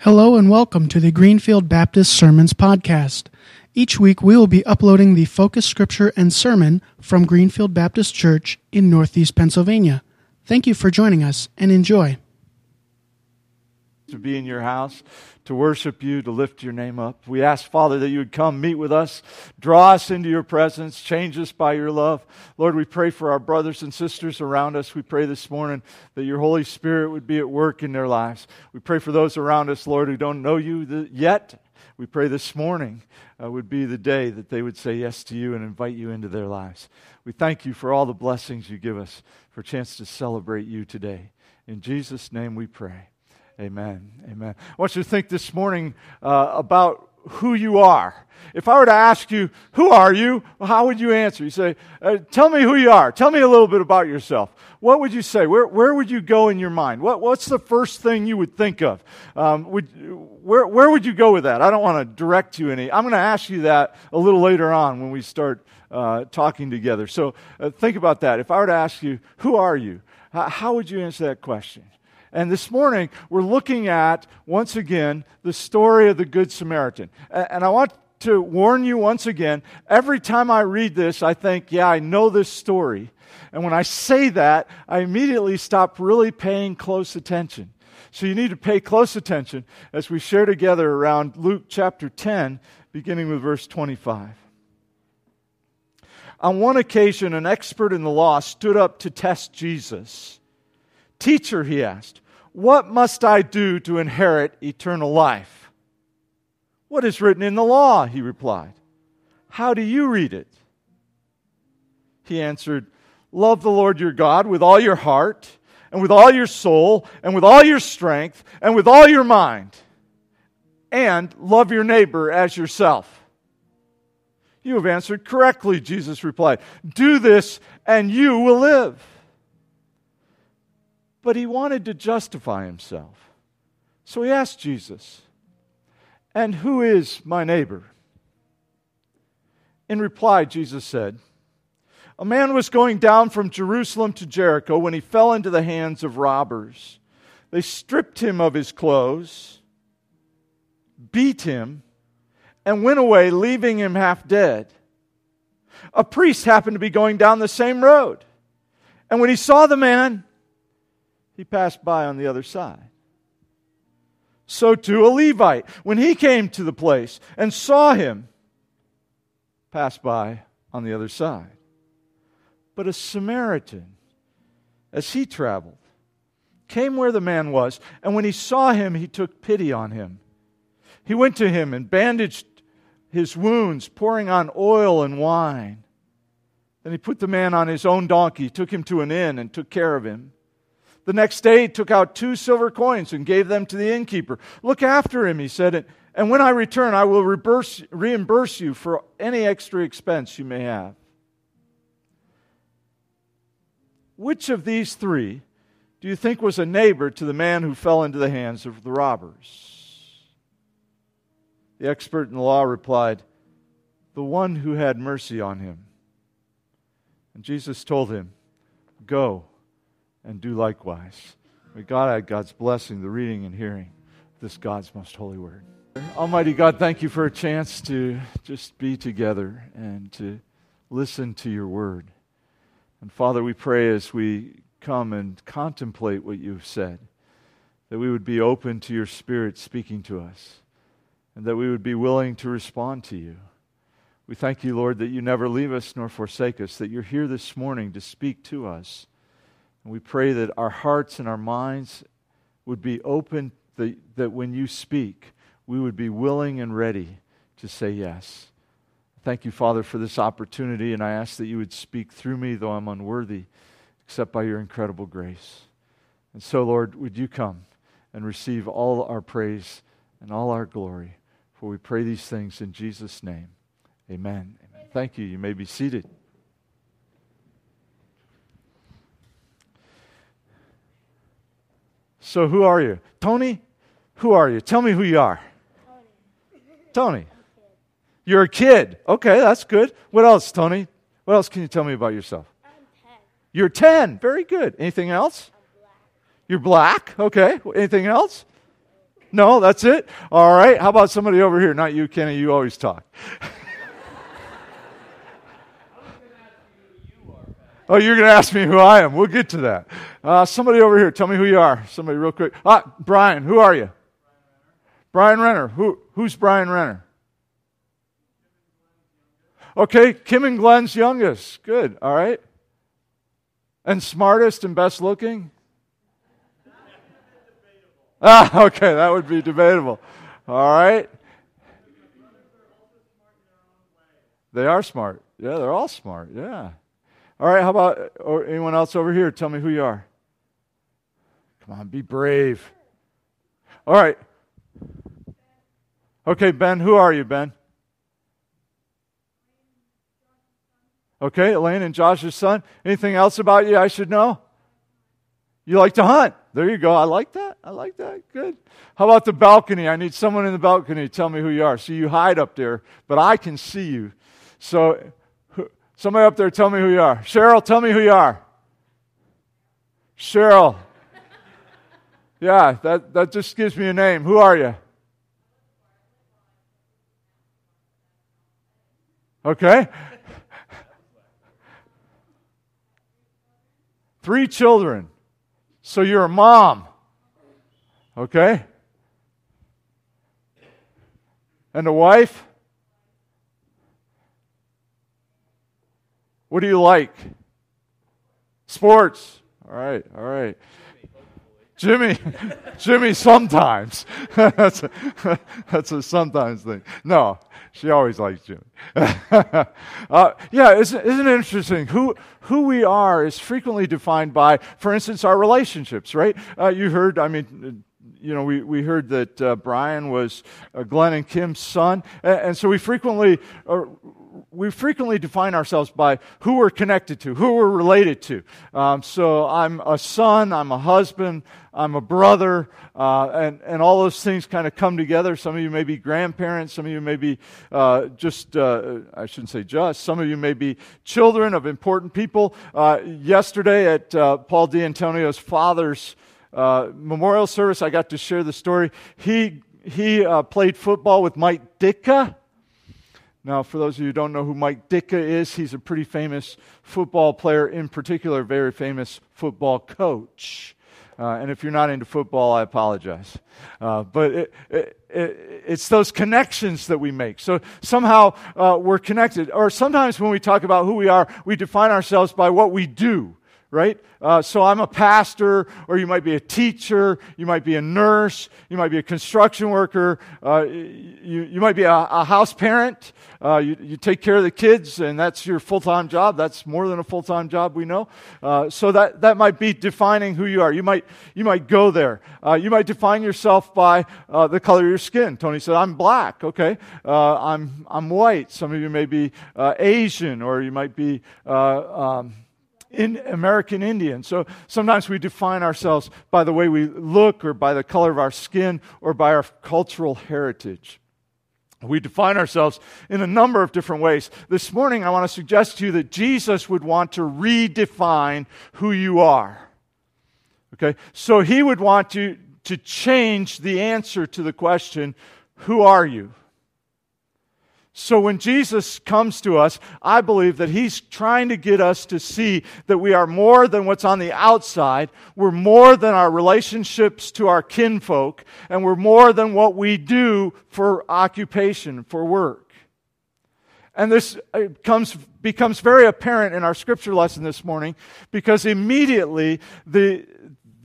Hello and welcome to the Greenfield Baptist Sermons Podcast. Each week we will be uploading the focus scripture and sermon from Greenfield Baptist Church in Northeast Pennsylvania. Thank you for joining us and enjoy. To be in your house, to worship you, to lift your name up. We ask, Father, that you would come meet with us, draw us into your presence, change us by your love. Lord, we pray for our brothers and sisters around us. We pray this morning that your Holy Spirit would be at work in their lives. We pray for those around us, Lord, who don't know you yet. We pray this morning uh, would be the day that they would say yes to you and invite you into their lives. We thank you for all the blessings you give us, for a chance to celebrate you today. In Jesus' name we pray. Amen. Amen. I want you to think this morning uh, about who you are. If I were to ask you, who are you? Well, how would you answer? You say, uh, tell me who you are. Tell me a little bit about yourself. What would you say? Where, where would you go in your mind? What, what's the first thing you would think of? Um, would, where, where would you go with that? I don't want to direct you any. I'm going to ask you that a little later on when we start uh, talking together. So uh, think about that. If I were to ask you, who are you? How, how would you answer that question? And this morning, we're looking at, once again, the story of the Good Samaritan. And I want to warn you once again every time I read this, I think, yeah, I know this story. And when I say that, I immediately stop really paying close attention. So you need to pay close attention as we share together around Luke chapter 10, beginning with verse 25. On one occasion, an expert in the law stood up to test Jesus. Teacher, he asked, what must I do to inherit eternal life? What is written in the law? He replied. How do you read it? He answered, Love the Lord your God with all your heart, and with all your soul, and with all your strength, and with all your mind, and love your neighbor as yourself. You have answered correctly, Jesus replied. Do this, and you will live but he wanted to justify himself. So he asked Jesus, And who is my neighbor? In reply, Jesus said, A man was going down from Jerusalem to Jericho when he fell into the hands of robbers. They stripped him of his clothes, beat him, and went away, leaving him half dead. A priest happened to be going down the same road. And when he saw the man, he passed by on the other side. So too a Levite, when he came to the place and saw him, passed by on the other side. But a Samaritan, as he traveled, came where the man was, and when he saw him, he took pity on him. He went to him and bandaged his wounds, pouring on oil and wine. Then he put the man on his own donkey, took him to an inn, and took care of him. The next day, he took out two silver coins and gave them to the innkeeper. Look after him, he said, and when I return, I will reimburse, reimburse you for any extra expense you may have. Which of these three do you think was a neighbor to the man who fell into the hands of the robbers? The expert in the law replied, The one who had mercy on him. And Jesus told him, Go and do likewise. May God add God's blessing, the reading and hearing this God's most holy word. Almighty God, thank you for a chance to just be together and to listen to your word. And Father, we pray as we come and contemplate what you've said, that we would be open to your Spirit speaking to us, and that we would be willing to respond to you. We thank you, Lord, that you never leave us nor forsake us, that you're here this morning to speak to us and we pray that our hearts and our minds would be open, that, that when you speak, we would be willing and ready to say yes. Thank you, Father, for this opportunity, and I ask that you would speak through me, though I'm unworthy, except by your incredible grace. And so, Lord, would you come and receive all our praise and all our glory? For we pray these things in Jesus' name. Amen. Amen. Thank you. You may be seated. So, who are you? Tony? Who are you? Tell me who you are. Tony. Tony. You're a kid. Okay, that's good. What else, Tony? What else can you tell me about yourself? I'm 10. You're 10. Very good. Anything else? I'm black. You're black. Okay. Anything else? No, that's it? All right. How about somebody over here? Not you, Kenny. You always talk. Oh, you're going to ask me who I am. We'll get to that. Uh, somebody over here, tell me who you are. Somebody, real quick. Ah, Brian, who are you? Brian Renner. Who, who's Brian Renner? Okay, Kim and Glenn's youngest. Good. All right. And smartest and best looking? Ah, okay, that would be debatable. All right. They are smart. Yeah, they're all smart. Yeah. All right, how about uh, or anyone else over here? Tell me who you are. Come on, be brave. All right. Okay, Ben, who are you, Ben? Okay, Elaine and Josh's son. Anything else about you I should know? You like to hunt. There you go. I like that. I like that. Good. How about the balcony? I need someone in the balcony to tell me who you are. See, you hide up there, but I can see you. So Somebody up there, tell me who you are. Cheryl, tell me who you are. Cheryl. Yeah, that, that just gives me a name. Who are you? Okay. Three children. So you're a mom. Okay. And a wife? What do you like? Sports. All right, all right. Jimmy, Jimmy, sometimes. that's, a, that's a sometimes thing. No, she always likes Jimmy. uh, yeah, isn't, isn't it interesting? Who, who we are is frequently defined by, for instance, our relationships, right? Uh, you heard, I mean, you know, we, we heard that uh, Brian was uh, Glenn and Kim's son. And, and so we frequently uh, we frequently define ourselves by who we're connected to, who we're related to. Um, so I'm a son, I'm a husband, I'm a brother, uh, and, and all those things kind of come together. Some of you may be grandparents, some of you may be uh, just, uh, I shouldn't say just, some of you may be children of important people. Uh, yesterday at uh, Paul D'Antonio's father's uh, memorial service, I got to share the story. He, he played football with Mike Ditka. Now, for those of you who don't know who Mike Ditka is, he's a pretty famous football player, in particular, very famous football coach. Uh, and if you're not into football, I apologize. Uh, but it, it, it, it's those connections that we make. So somehow uh, we're connected. Or sometimes when we talk about who we are, we define ourselves by what we do right? Uh, so I'm a pastor, or you might be a teacher, you might be a nurse, you might be a construction worker, uh, you, you might be a, a house parent, uh, you, you take care of the kids, and that's your full time job. That's more than a full time job, we know. Uh, so that, that might be defining who you are. You might, you might go there. Uh, you might define yourself by uh, the color of your skin. Tony said, I'm black, okay? I'm, I'm white. Some of you may be Asian, or you might be. Um, in American Indian. So sometimes we define ourselves by the way we look or by the color of our skin or by our cultural heritage. We define ourselves in a number of different ways. This morning, I want to suggest to you that Jesus would want to redefine who you are. Okay? So he would want you to change the answer to the question, Who are you? So when Jesus comes to us, I believe that he's trying to get us to see that we are more than what's on the outside. We're more than our relationships to our kinfolk, and we're more than what we do for occupation, for work. And this uh, comes, becomes very apparent in our scripture lesson this morning because immediately the,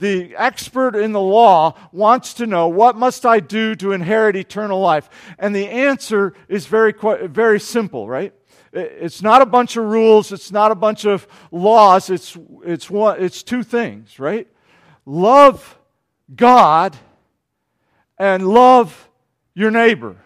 the expert in the law wants to know what must I do to inherit eternal life? And the answer is very, very simple, right? It's not a bunch of rules. It's not a bunch of laws. It's, it's, one, it's two things, right? Love God and love your neighbor.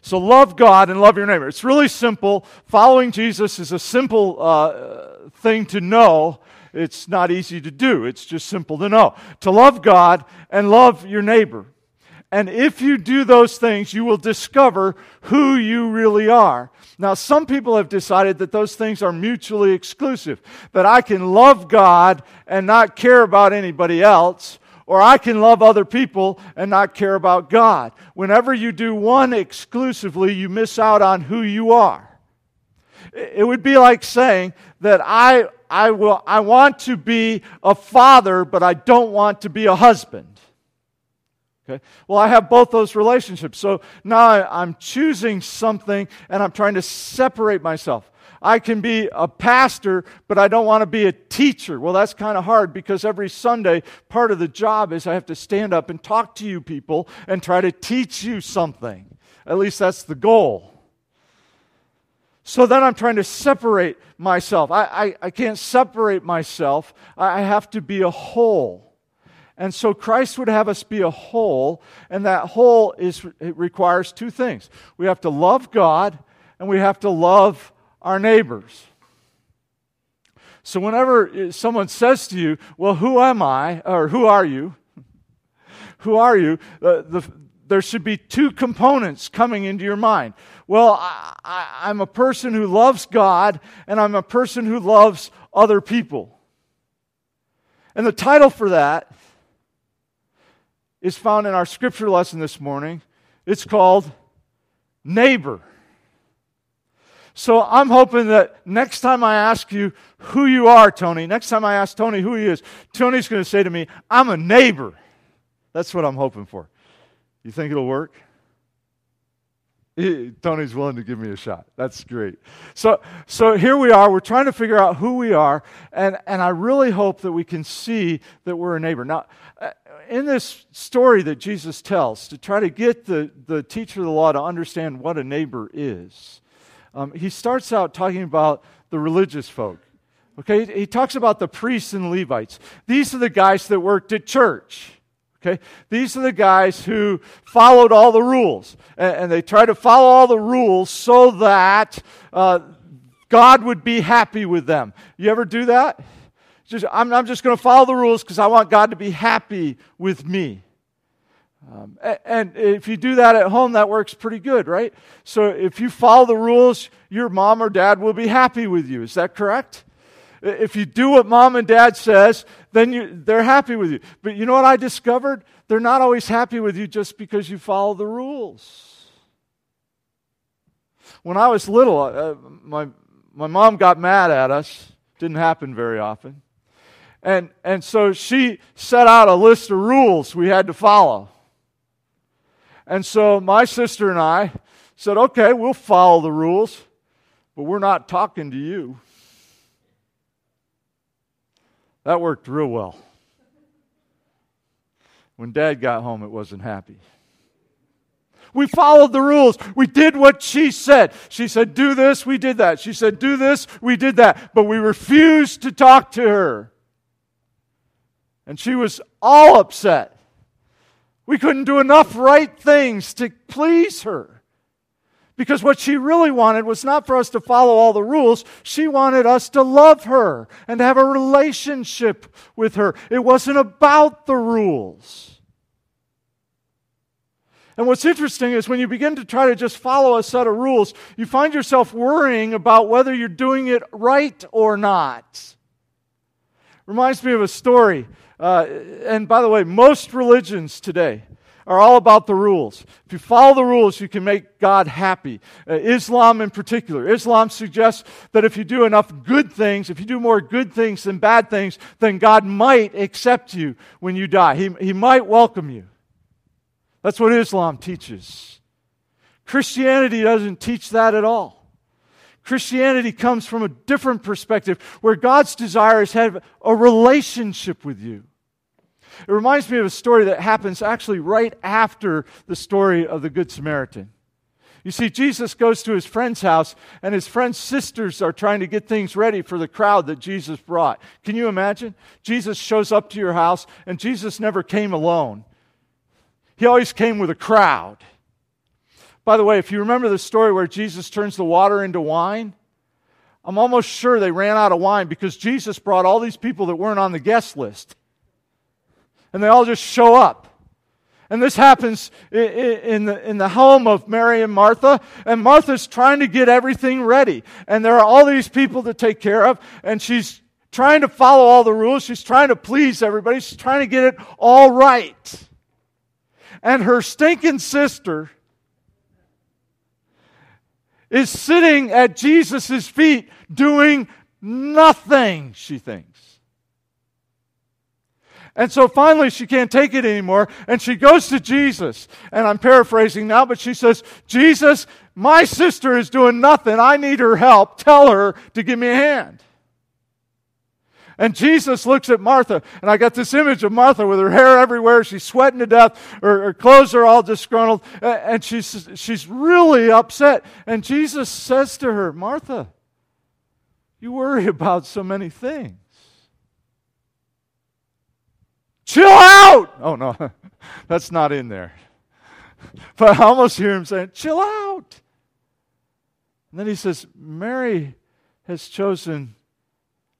So love God and love your neighbor. It's really simple. Following Jesus is a simple uh, thing to know it's not easy to do. It's just simple to know. To love God and love your neighbor. And if you do those things, you will discover who you really are. Now, some people have decided that those things are mutually exclusive, that I can love God and not care about anybody else, or I can love other people and not care about God. Whenever you do one exclusively, you miss out on who you are. It would be like saying that I, I, will, I want to be a father, but I don't want to be a husband. Okay? Well, I have both those relationships. So now I'm choosing something and I'm trying to separate myself. I can be a pastor, but I don't want to be a teacher. Well, that's kind of hard because every Sunday, part of the job is I have to stand up and talk to you people and try to teach you something. At least that's the goal. So then I'm trying to separate myself. I, I, I can't separate myself, I have to be a whole. And so Christ would have us be a whole, and that whole is, it requires two things. We have to love God, and we have to love our neighbors. So whenever someone says to you, Well, who am I? or who are you? who are you? Uh, the, there should be two components coming into your mind. Well, I, am a person who loves God, and I'm a person who loves other people. And the title for that is found in our scripture lesson this morning. It's called Neighbor. So I'm hoping that next time I ask you who you are, Tony, next time I ask Tony who he is, Tony's going to say to me, I'm a neighbor. That's what I'm hoping for. You think it'll work? Tony's willing to give me a shot. That's great. So, so here we are. We're trying to figure out who we are, and, and I really hope that we can see that we're a neighbor. Now, uh, in this story that Jesus tells, to try to get the, the teacher of the law to understand what a neighbor is, um, he starts out talking about the religious folk. Okay, he talks about the priests and Levites. These are the guys that worked at church. Okay? These are the guys who followed all the rules. And, and they tried to follow all the rules so that uh, God would be happy with them. You ever do that? Just, I'm, I'm just going to follow the rules because I want God to be happy with me. Um, and, and if you do that at home, that works pretty good, right? So if you follow the rules, your mom or dad will be happy with you. Is that correct? If you do what mom and dad says, then you, they're happy with you. But you know what I discovered? They're not always happy with you just because you follow the rules. When I was little, uh, my, my mom got mad at us. Didn't happen very often. And, and so she set out a list of rules we had to follow. And so my sister and I said, okay, we'll follow the rules, but we're not talking to you. That worked real well. When dad got home, it wasn't happy. We followed the rules. We did what she said. She said, Do this, we did that. She said, Do this, we did that. But we refused to talk to her. And she was all upset. We couldn't do enough right things to please her. Because what she really wanted was not for us to follow all the rules. She wanted us to love her and to have a relationship with her. It wasn't about the rules. And what's interesting is when you begin to try to just follow a set of rules, you find yourself worrying about whether you're doing it right or not. Reminds me of a story. Uh, and by the way, most religions today, are all about the rules. If you follow the rules, you can make God happy. Uh, Islam, in particular, Islam suggests that if you do enough good things, if you do more good things than bad things, then God might accept you when you die. He, he might welcome you. That's what Islam teaches. Christianity doesn't teach that at all. Christianity comes from a different perspective where God's desire is to have a relationship with you. It reminds me of a story that happens actually right after the story of the Good Samaritan. You see, Jesus goes to his friend's house, and his friend's sisters are trying to get things ready for the crowd that Jesus brought. Can you imagine? Jesus shows up to your house, and Jesus never came alone, he always came with a crowd. By the way, if you remember the story where Jesus turns the water into wine, I'm almost sure they ran out of wine because Jesus brought all these people that weren't on the guest list and they all just show up. And this happens in the, in the home of Mary and Martha. And Martha's trying to get everything ready. And there are all these people to take care of. And she's trying to follow all the rules. She's trying to please everybody. She's trying to get it all right. And her stinking sister is sitting at Jesus' feet doing nothing, she thinks. And so finally, she can't take it anymore, and she goes to Jesus. And I'm paraphrasing now, but she says, Jesus, my sister is doing nothing. I need her help. Tell her to give me a hand. And Jesus looks at Martha, and I got this image of Martha with her hair everywhere. She's sweating to death. Her, her clothes are all disgruntled, and she's, she's really upset. And Jesus says to her, Martha, you worry about so many things. Chill out! Oh, no, that's not in there. But I almost hear him saying, Chill out. And then he says, Mary has chosen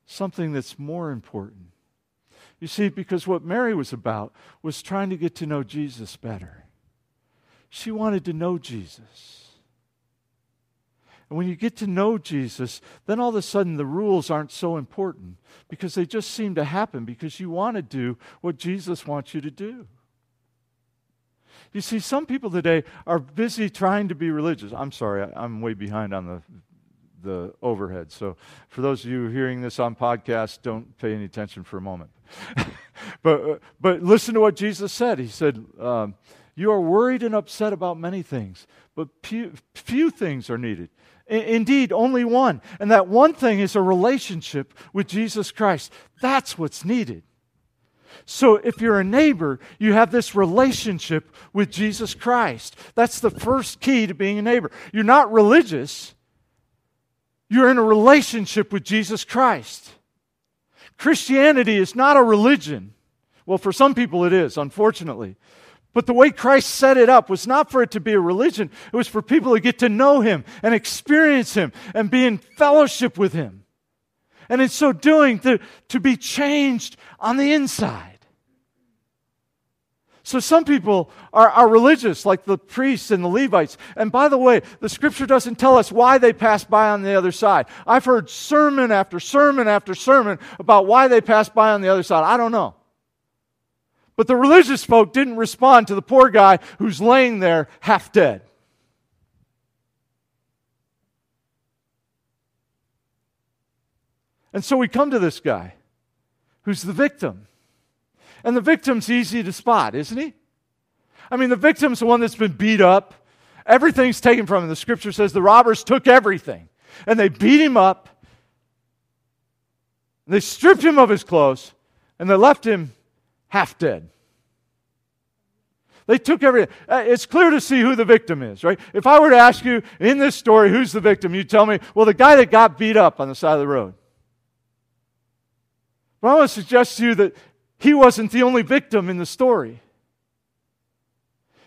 something that's more important. You see, because what Mary was about was trying to get to know Jesus better. She wanted to know Jesus. And when you get to know Jesus, then all of a sudden the rules aren't so important because they just seem to happen because you want to do what Jesus wants you to do. You see, some people today are busy trying to be religious. I'm sorry, I'm way behind on the the overhead. So, for those of you hearing this on podcast, don't pay any attention for a moment. but, but listen to what Jesus said. He said, um, You are worried and upset about many things, but few, few things are needed. Indeed, only one. And that one thing is a relationship with Jesus Christ. That's what's needed. So, if you're a neighbor, you have this relationship with Jesus Christ. That's the first key to being a neighbor. You're not religious, you're in a relationship with Jesus Christ. Christianity is not a religion. Well, for some people it is, unfortunately. But the way Christ set it up was not for it to be a religion, it was for people to get to know Him and experience Him and be in fellowship with Him. And in so doing, to, to be changed on the inside. So some people are, are religious, like the priests and the Levites. And by the way, the scripture doesn't tell us why they passed by on the other side. I've heard sermon after sermon after sermon about why they passed by on the other side. I don't know. But the religious folk didn't respond to the poor guy who's laying there half dead. And so we come to this guy who's the victim. And the victim's easy to spot, isn't he? I mean, the victim's the one that's been beat up. Everything's taken from him. The scripture says the robbers took everything and they beat him up. They stripped him of his clothes and they left him half dead. They took everything. Uh, it's clear to see who the victim is, right? If I were to ask you in this story who's the victim, you'd tell me, well, the guy that got beat up on the side of the road. But I want to suggest to you that he wasn't the only victim in the story.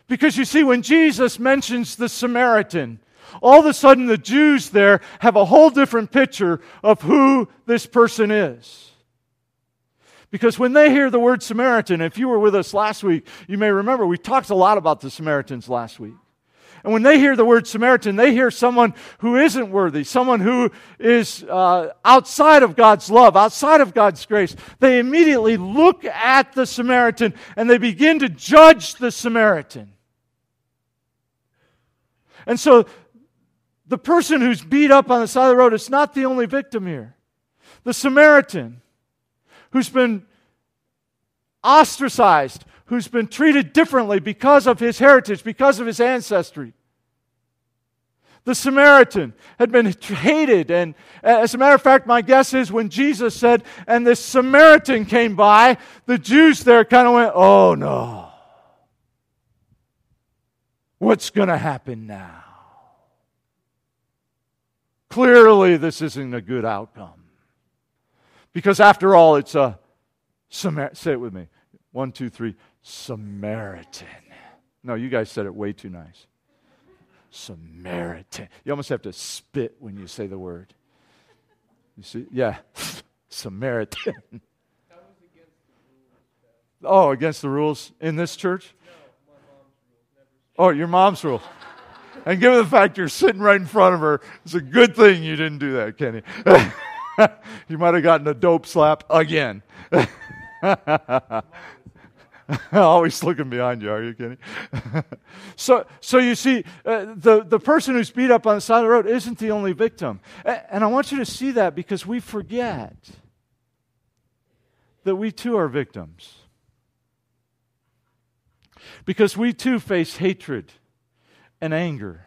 Because you see, when Jesus mentions the Samaritan, all of a sudden the Jews there have a whole different picture of who this person is. Because when they hear the word Samaritan, if you were with us last week, you may remember we talked a lot about the Samaritans last week. And when they hear the word Samaritan, they hear someone who isn't worthy, someone who is uh, outside of God's love, outside of God's grace. They immediately look at the Samaritan and they begin to judge the Samaritan. And so the person who's beat up on the side of the road is not the only victim here. The Samaritan who's been ostracized, who's been treated differently because of his heritage, because of his ancestry. The Samaritan had been hated. And as a matter of fact, my guess is when Jesus said, and this Samaritan came by, the Jews there kind of went, oh no. What's going to happen now? Clearly, this isn't a good outcome. Because after all, it's a Samaritan. Say it with me. One, two, three. Samaritan. No, you guys said it way too nice. Samaritan. You almost have to spit when you say the word. You see? Yeah. Samaritan. Oh, against the rules in this church? No, my mom's rule. oh, your mom's rule. And given the fact you're sitting right in front of her, it's a good thing you didn't do that, Kenny. you might have gotten a dope slap again. Always looking behind you, are you kidding? so, so you see, uh, the, the person who's beat up on the side of the road isn't the only victim. And I want you to see that because we forget that we too are victims. Because we too face hatred and anger.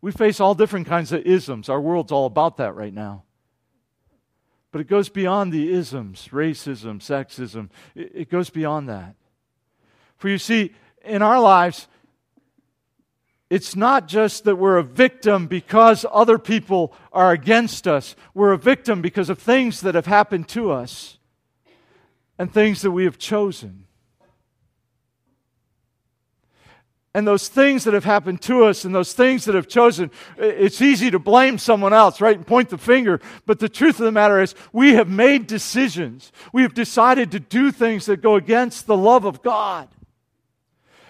We face all different kinds of isms. Our world's all about that right now. But it goes beyond the isms racism, sexism. It, goes beyond that. For you see, in our lives, it's not just that we're a victim because other people are against us. We're a victim because of things that have happened to us and things that we have chosen. And those things that have happened to us and those things that have chosen, it's easy to blame someone else, right? And point the finger. But the truth of the matter is, we have made decisions. We have decided to do things that go against the love of God.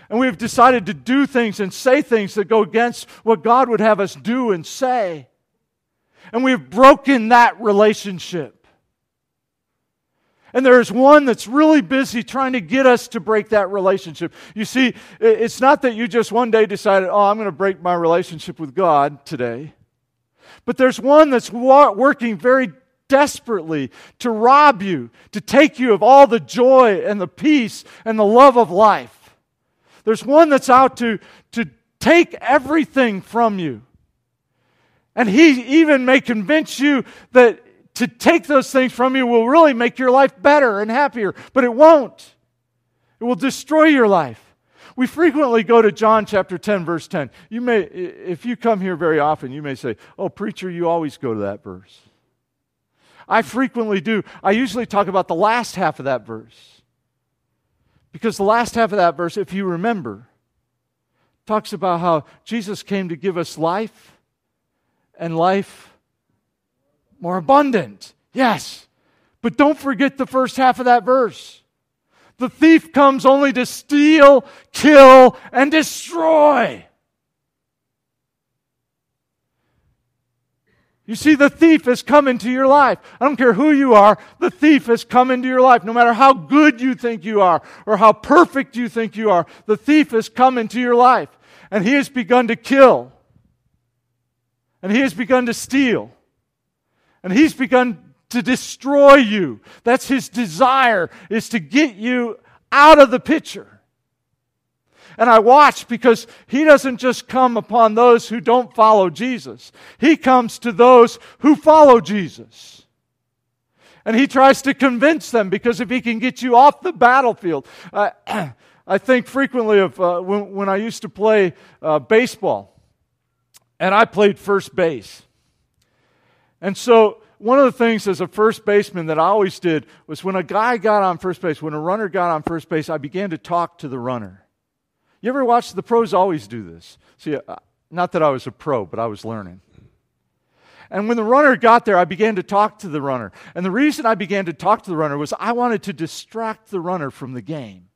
And we have decided to do things and say things that go against what God would have us do and say. And we have broken that relationship. And there is one that's really busy trying to get us to break that relationship. You see, it's not that you just one day decided, oh, I'm going to break my relationship with God today. But there's one that's working very desperately to rob you, to take you of all the joy and the peace and the love of life. There's one that's out to, to take everything from you. And he even may convince you that to take those things from you will really make your life better and happier, but it won't. It will destroy your life. We frequently go to John chapter 10, verse 10. You may, if you come here very often, you may say, Oh, preacher, you always go to that verse. I frequently do. I usually talk about the last half of that verse. Because the last half of that verse, if you remember, talks about how Jesus came to give us life and life more abundant. Yes. But don't forget the first half of that verse. The thief comes only to steal, kill, and destroy. You see, the thief has come into your life. I don't care who you are, the thief has come into your life. No matter how good you think you are or how perfect you think you are, the thief has come into your life. And he has begun to kill. And he has begun to steal. And he's begun to destroy you. That's his desire, is to get you out of the picture. And I watch because he doesn't just come upon those who don't follow Jesus. He comes to those who follow Jesus. And he tries to convince them because if he can get you off the battlefield, uh, I think frequently of uh, when, when, I used to play uh, baseball, and I played first base. And so, one of the things as a first baseman that I always did was when a guy got on first base, when a runner got on first base, I began to talk to the runner. You ever watch the pros always do this? See, uh, not that I was a pro, but I was learning. And when the runner got there, I began to talk to the runner. And the reason I began to talk to the runner was I wanted to distract the runner from the game.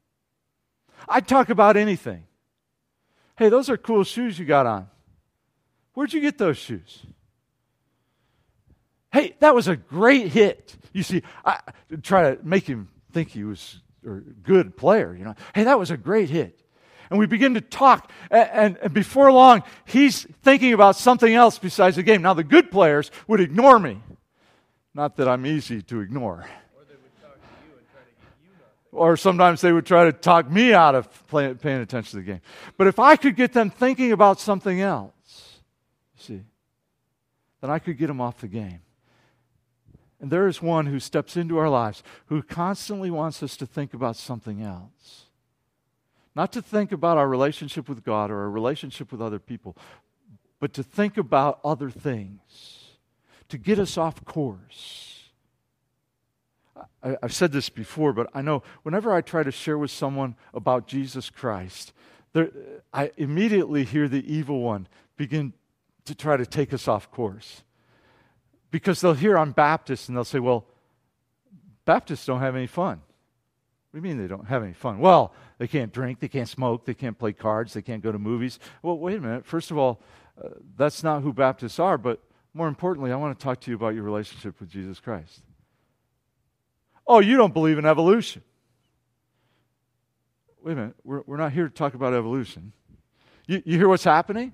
I'd talk about anything. Hey, those are cool shoes you got on. Where'd you get those shoes? Hey, that was a great hit. You see, I try to make him think he was a good player, you know. Hey, that was a great hit. And we begin to talk, and, and before long, he's thinking about something else besides the game. Now, the good players would ignore me. Not that I'm easy to ignore. Or sometimes they would try to talk me out of paying attention to the game. But if I could get them thinking about something else, you see, then I could get them off the game. And there is one who steps into our lives who constantly wants us to think about something else. Not to think about our relationship with God or our relationship with other people, but to think about other things, to get us off course. I, have said this before, but I know whenever I try to share with someone about Jesus Christ, there, I immediately hear the evil one begin to try to take us off course. Because they'll hear I'm Baptist and they'll say, well, Baptists don't have any fun. What do you mean they don't have any fun? Well, they can't drink, they can't smoke, they can't play cards, they can't go to movies. Well, wait a minute. First of all, uh, that's not who Baptists are, but more importantly, I want to talk to you about your relationship with Jesus Christ. Oh, you don't believe in evolution. Wait a minute, we're, we're not here to talk about evolution. You, you hear what's happening?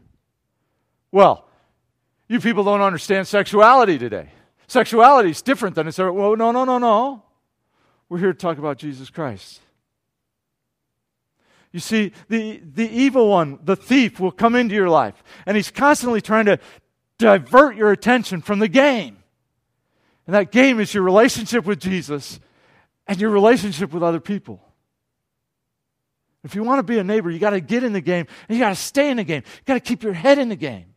Well, you people don't understand sexuality today. Sexuality is different than it's. ever. Well, no, no, no, no. We're here to talk about Jesus Christ. You see, the, the evil one, the thief, will come into your life, and he's constantly trying to divert your attention from the game. And that game is your relationship with Jesus and your relationship with other people. If you want to be a neighbor, you got to get in the game and you got to stay in the game. You got to keep your head in the game.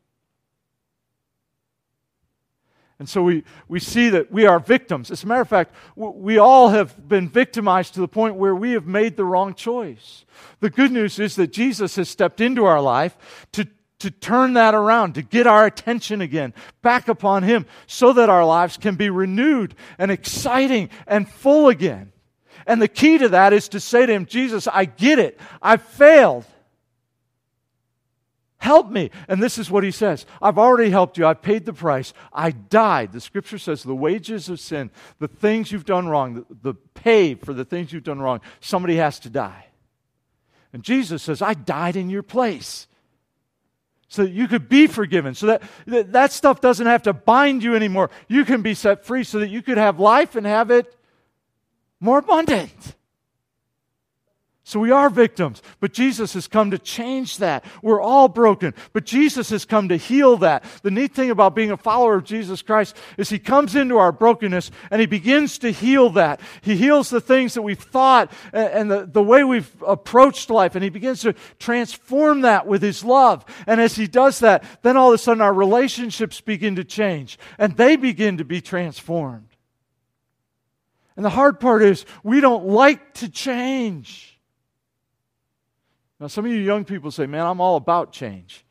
And so we, we see that we are victims. As a matter of fact, we all have been victimized to the point where we have made the wrong choice. The good news is that Jesus has stepped into our life to, to turn that around, to get our attention again back upon Him, so that our lives can be renewed and exciting and full again. And the key to that is to say to Him, Jesus, I get it. I failed. Help me. And this is what he says I've already helped you. I've paid the price. I died. The scripture says the wages of sin, the things you've done wrong, the, the pay for the things you've done wrong, somebody has to die. And Jesus says, I died in your place so that you could be forgiven, so that, that that stuff doesn't have to bind you anymore. You can be set free so that you could have life and have it more abundant. So we are victims, but Jesus has come to change that. We're all broken, but Jesus has come to heal that. The neat thing about being a follower of Jesus Christ is he comes into our brokenness and he begins to heal that. He heals the things that we've thought and the, the way we've approached life, and he begins to transform that with his love. And as he does that, then all of a sudden our relationships begin to change and they begin to be transformed. And the hard part is we don't like to change. Now, some of you young people say, man, I'm all about change.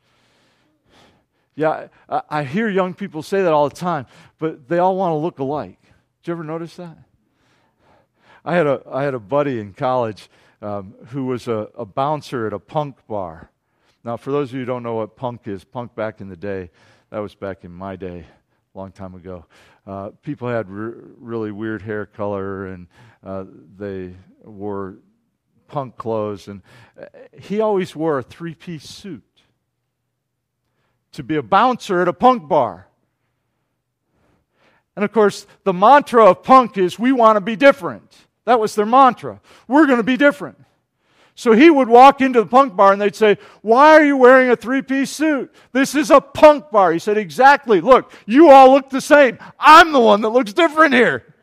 Yeah, I, I hear young people say that all the time, but they all want to look alike. Did you ever notice that? I had a, I had a buddy in college um, who was a, a bouncer at a punk bar. Now, for those of you who don't know what punk is, punk back in the day, that was back in my day, a long time ago. Uh, people had re- really weird hair color and uh, they wore punk clothes, and uh, he always wore a three piece suit to be a bouncer at a punk bar. And of course, the mantra of punk is we want to be different. That was their mantra. We're going to be different. So he would walk into the punk bar and they'd say, Why are you wearing a three piece suit? This is a punk bar. He said, Exactly. Look, you all look the same. I'm the one that looks different here.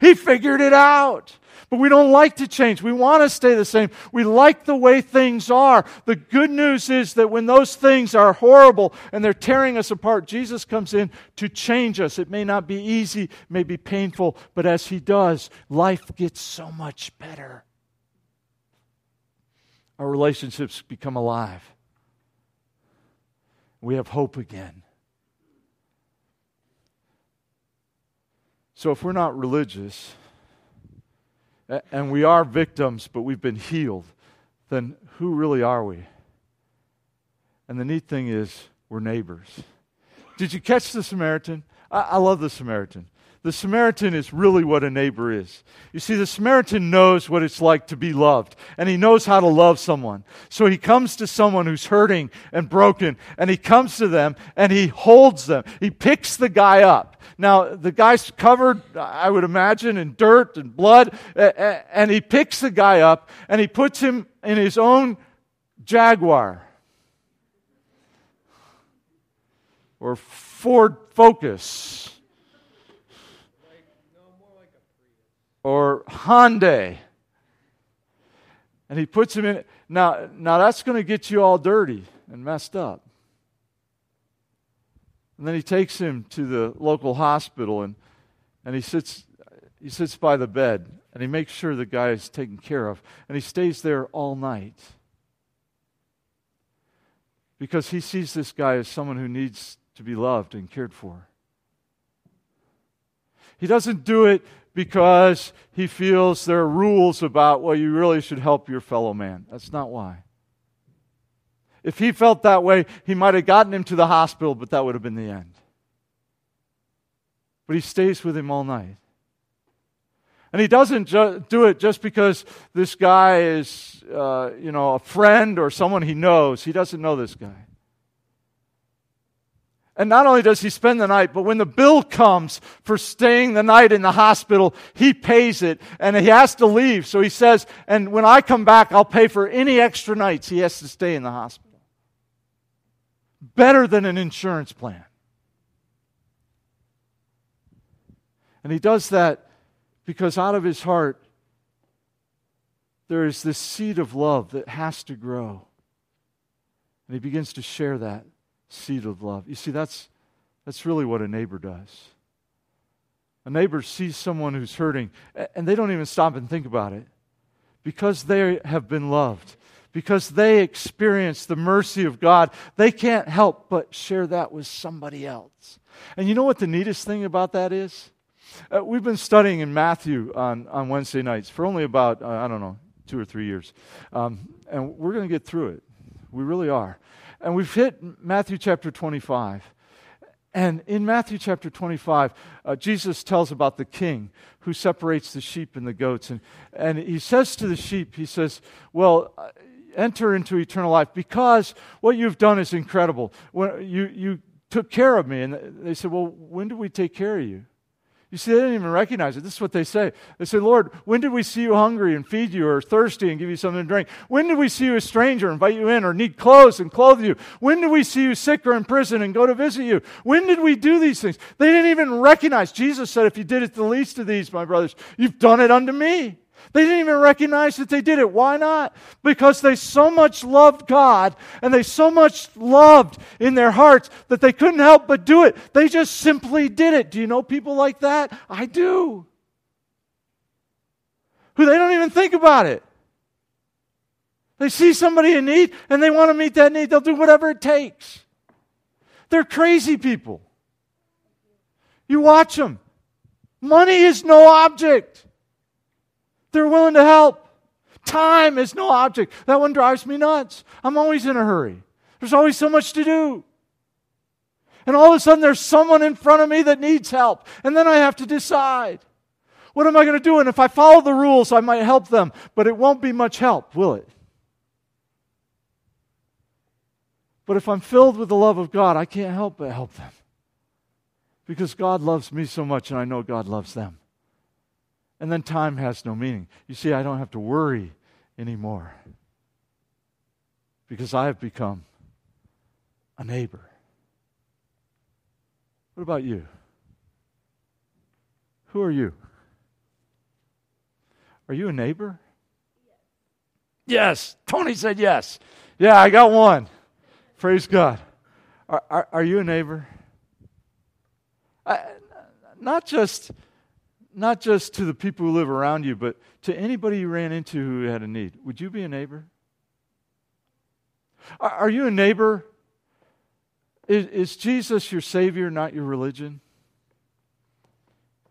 He figured it out. But we don't like to change. We want to stay the same. We like the way things are. The good news is that when those things are horrible and they're tearing us apart, Jesus comes in to change us. It may not be easy, it may be painful, but as He does, life gets so much better. Our relationships become alive. We have hope again. So if we're not religious, and we are victims, but we've been healed, then who really are we? And the neat thing is, we're neighbors. Did you catch the Samaritan? I, I love the Samaritan. The Samaritan is really what a neighbor is. You see, the Samaritan knows what it's like to be loved, and he knows how to love someone. So he comes to someone who's hurting and broken, and he comes to them and he holds them. He picks the guy up. Now, the guy's covered, I would imagine, in dirt and blood, and he picks the guy up and he puts him in his own Jaguar or Ford Focus or Hyundai. And he puts him in. Now, now that's going to get you all dirty and messed up. And then he takes him to the local hospital and, and he, sits, he sits by the bed and he makes sure the guy is taken care of. And he stays there all night because he sees this guy as someone who needs to be loved and cared for. He doesn't do it because he feels there are rules about, well, you really should help your fellow man. That's not why. If he felt that way, he might have gotten him to the hospital, but that would have been the end. but he stays with him all night. And he doesn't ju- do it just because this guy is, uh, you know, a friend or someone he knows. He doesn't know this guy. And not only does he spend the night, but when the bill comes for staying the night in the hospital, he pays it and he has to leave. So he says, and when I come back, I'll pay for any extra nights he has to stay in the hospital. Better than an insurance plan. And he does that because out of his heart, there is this seed of love that has to grow. And he begins to share that seed of love. You see, that's, that's really what a neighbor does. A neighbor sees someone who's hurting, and they don't even stop and think about it because they have been loved, because they experience the mercy of God. They can't help but share that with somebody else. And you know what the neatest thing about that is? Uh, we've been studying in Matthew on, on Wednesday nights for only about, uh, I don't know, two or three years. Um, and we're going to get through it. We really are. And we've hit Matthew chapter 25. And in Matthew chapter 25, uh, Jesus tells about the king who separates the sheep and the goats. And, and he says to the sheep, He says, Well, uh, enter into eternal life because what you've done is incredible. When you, you took care of me. And they said, Well, when did we take care of you? You see, they didn't even recognize it. This is what they say. They say, Lord, when did we see you hungry and feed you, or thirsty and give you something to drink? When did we see you a stranger, and invite you in, or need clothes and clothe you? When did we see you sick or in prison and go to visit you? When did we do these things? They didn't even recognize. Jesus said, If you did it the least of these, my brothers, you've done it unto me. They didn't even recognize that they did it. Why not? Because they so much loved God and they so much loved in their hearts that they couldn't help but do it. They just simply did it. Do you know people like that? I do. Who they don't even think about it. They see somebody in need and they want to meet that need. They'll do whatever it takes. They're crazy people. You watch them. Money is no object. They're willing to help. Time is no object. That one drives me nuts. I'm always in a hurry. There's always so much to do. And all of a sudden, there's someone in front of me that needs help. And then I have to decide what am I going to do? And if I follow the rules, I might help them, but it won't be much help, will it? But if I'm filled with the love of God, I can't help but help them. Because God loves me so much, and I know God loves them. And then time has no meaning. You see, I don't have to worry anymore because I have become a neighbor. What about you? Who are you? Are you a neighbor? Yes. Tony said yes. Yeah, I got one. Praise God. Are, are, are you a neighbor? I, not just not just to the people who live around you, but to anybody you ran into who had a need. Would you be a neighbor? Are, you a neighbor? Is, is Jesus your Savior, not your religion?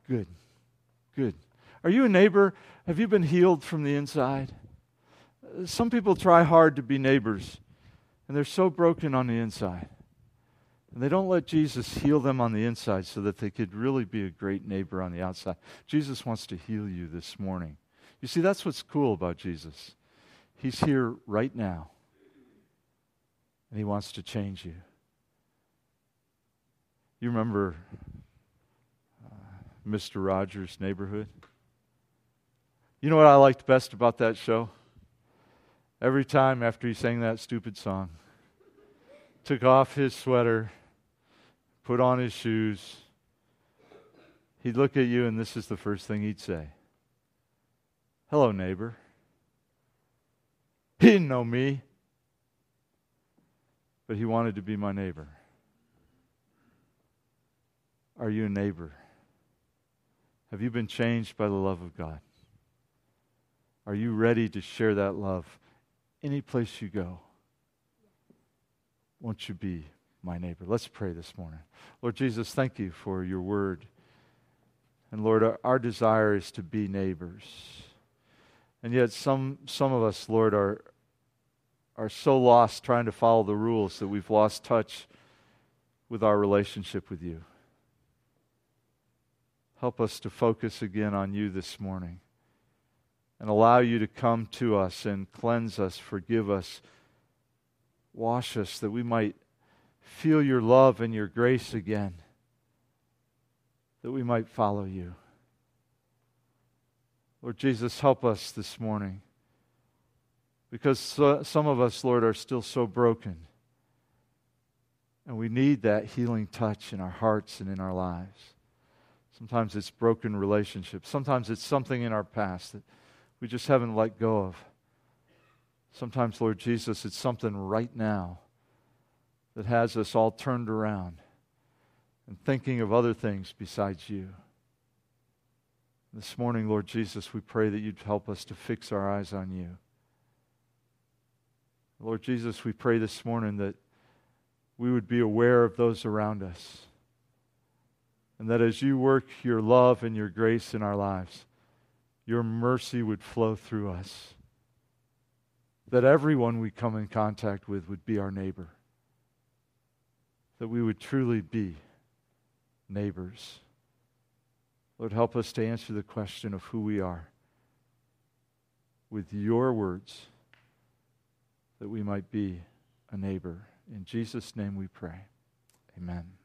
Good. Good. Are you a neighbor? Have you been healed from the inside? Some people try hard to be neighbors, and they're so broken on the inside. And they don't let Jesus heal them on the inside so that they could really be a great neighbor on the outside. Jesus wants to heal you this morning. You see, that's what's cool about Jesus. He's here right now, and he wants to change you. You remember uh, Mr. Rogers' Neighborhood? You know what I liked best about that show? Every time after he sang that stupid song, took off his sweater, put on his shoes, he'd look at you, and this is the first thing he'd say Hello, neighbor. He didn't know me, but he wanted to be my neighbor. Are you a neighbor? Have you been changed by the love of God? Are you ready to share that love any place you go? Won't you be my neighbor. Let's pray this morning. Lord Jesus, thank you for your word. And Lord, our, our, desire is to be neighbors. And yet some some of us, Lord, are are so lost trying to follow the rules that we've lost touch with our relationship with you. Help us to focus again on you this morning and allow you to come to us and cleanse us, forgive us, wash us, that we might feel your love and your grace again, that we might follow you. Lord Jesus, help us this morning because so, some of us, Lord, are still so broken. And we need that healing touch in our hearts and in our lives. Sometimes it's broken relationships. Sometimes it's something in our past that we just haven't let go of. Sometimes, Lord Jesus, it's something right now that has us all turned around and thinking of other things besides you. This morning, Lord Jesus, we pray that you'd help us to fix our eyes on you. Lord Jesus, we pray this morning that we would be aware of those around us. And that as you work your love and your grace in our lives, your mercy would flow through us. That everyone we come in contact with would be our neighbor. That we would truly be neighbors. Lord, help us to answer the question of who we are with your words that we might be a neighbor. In Jesus' name we pray. Amen.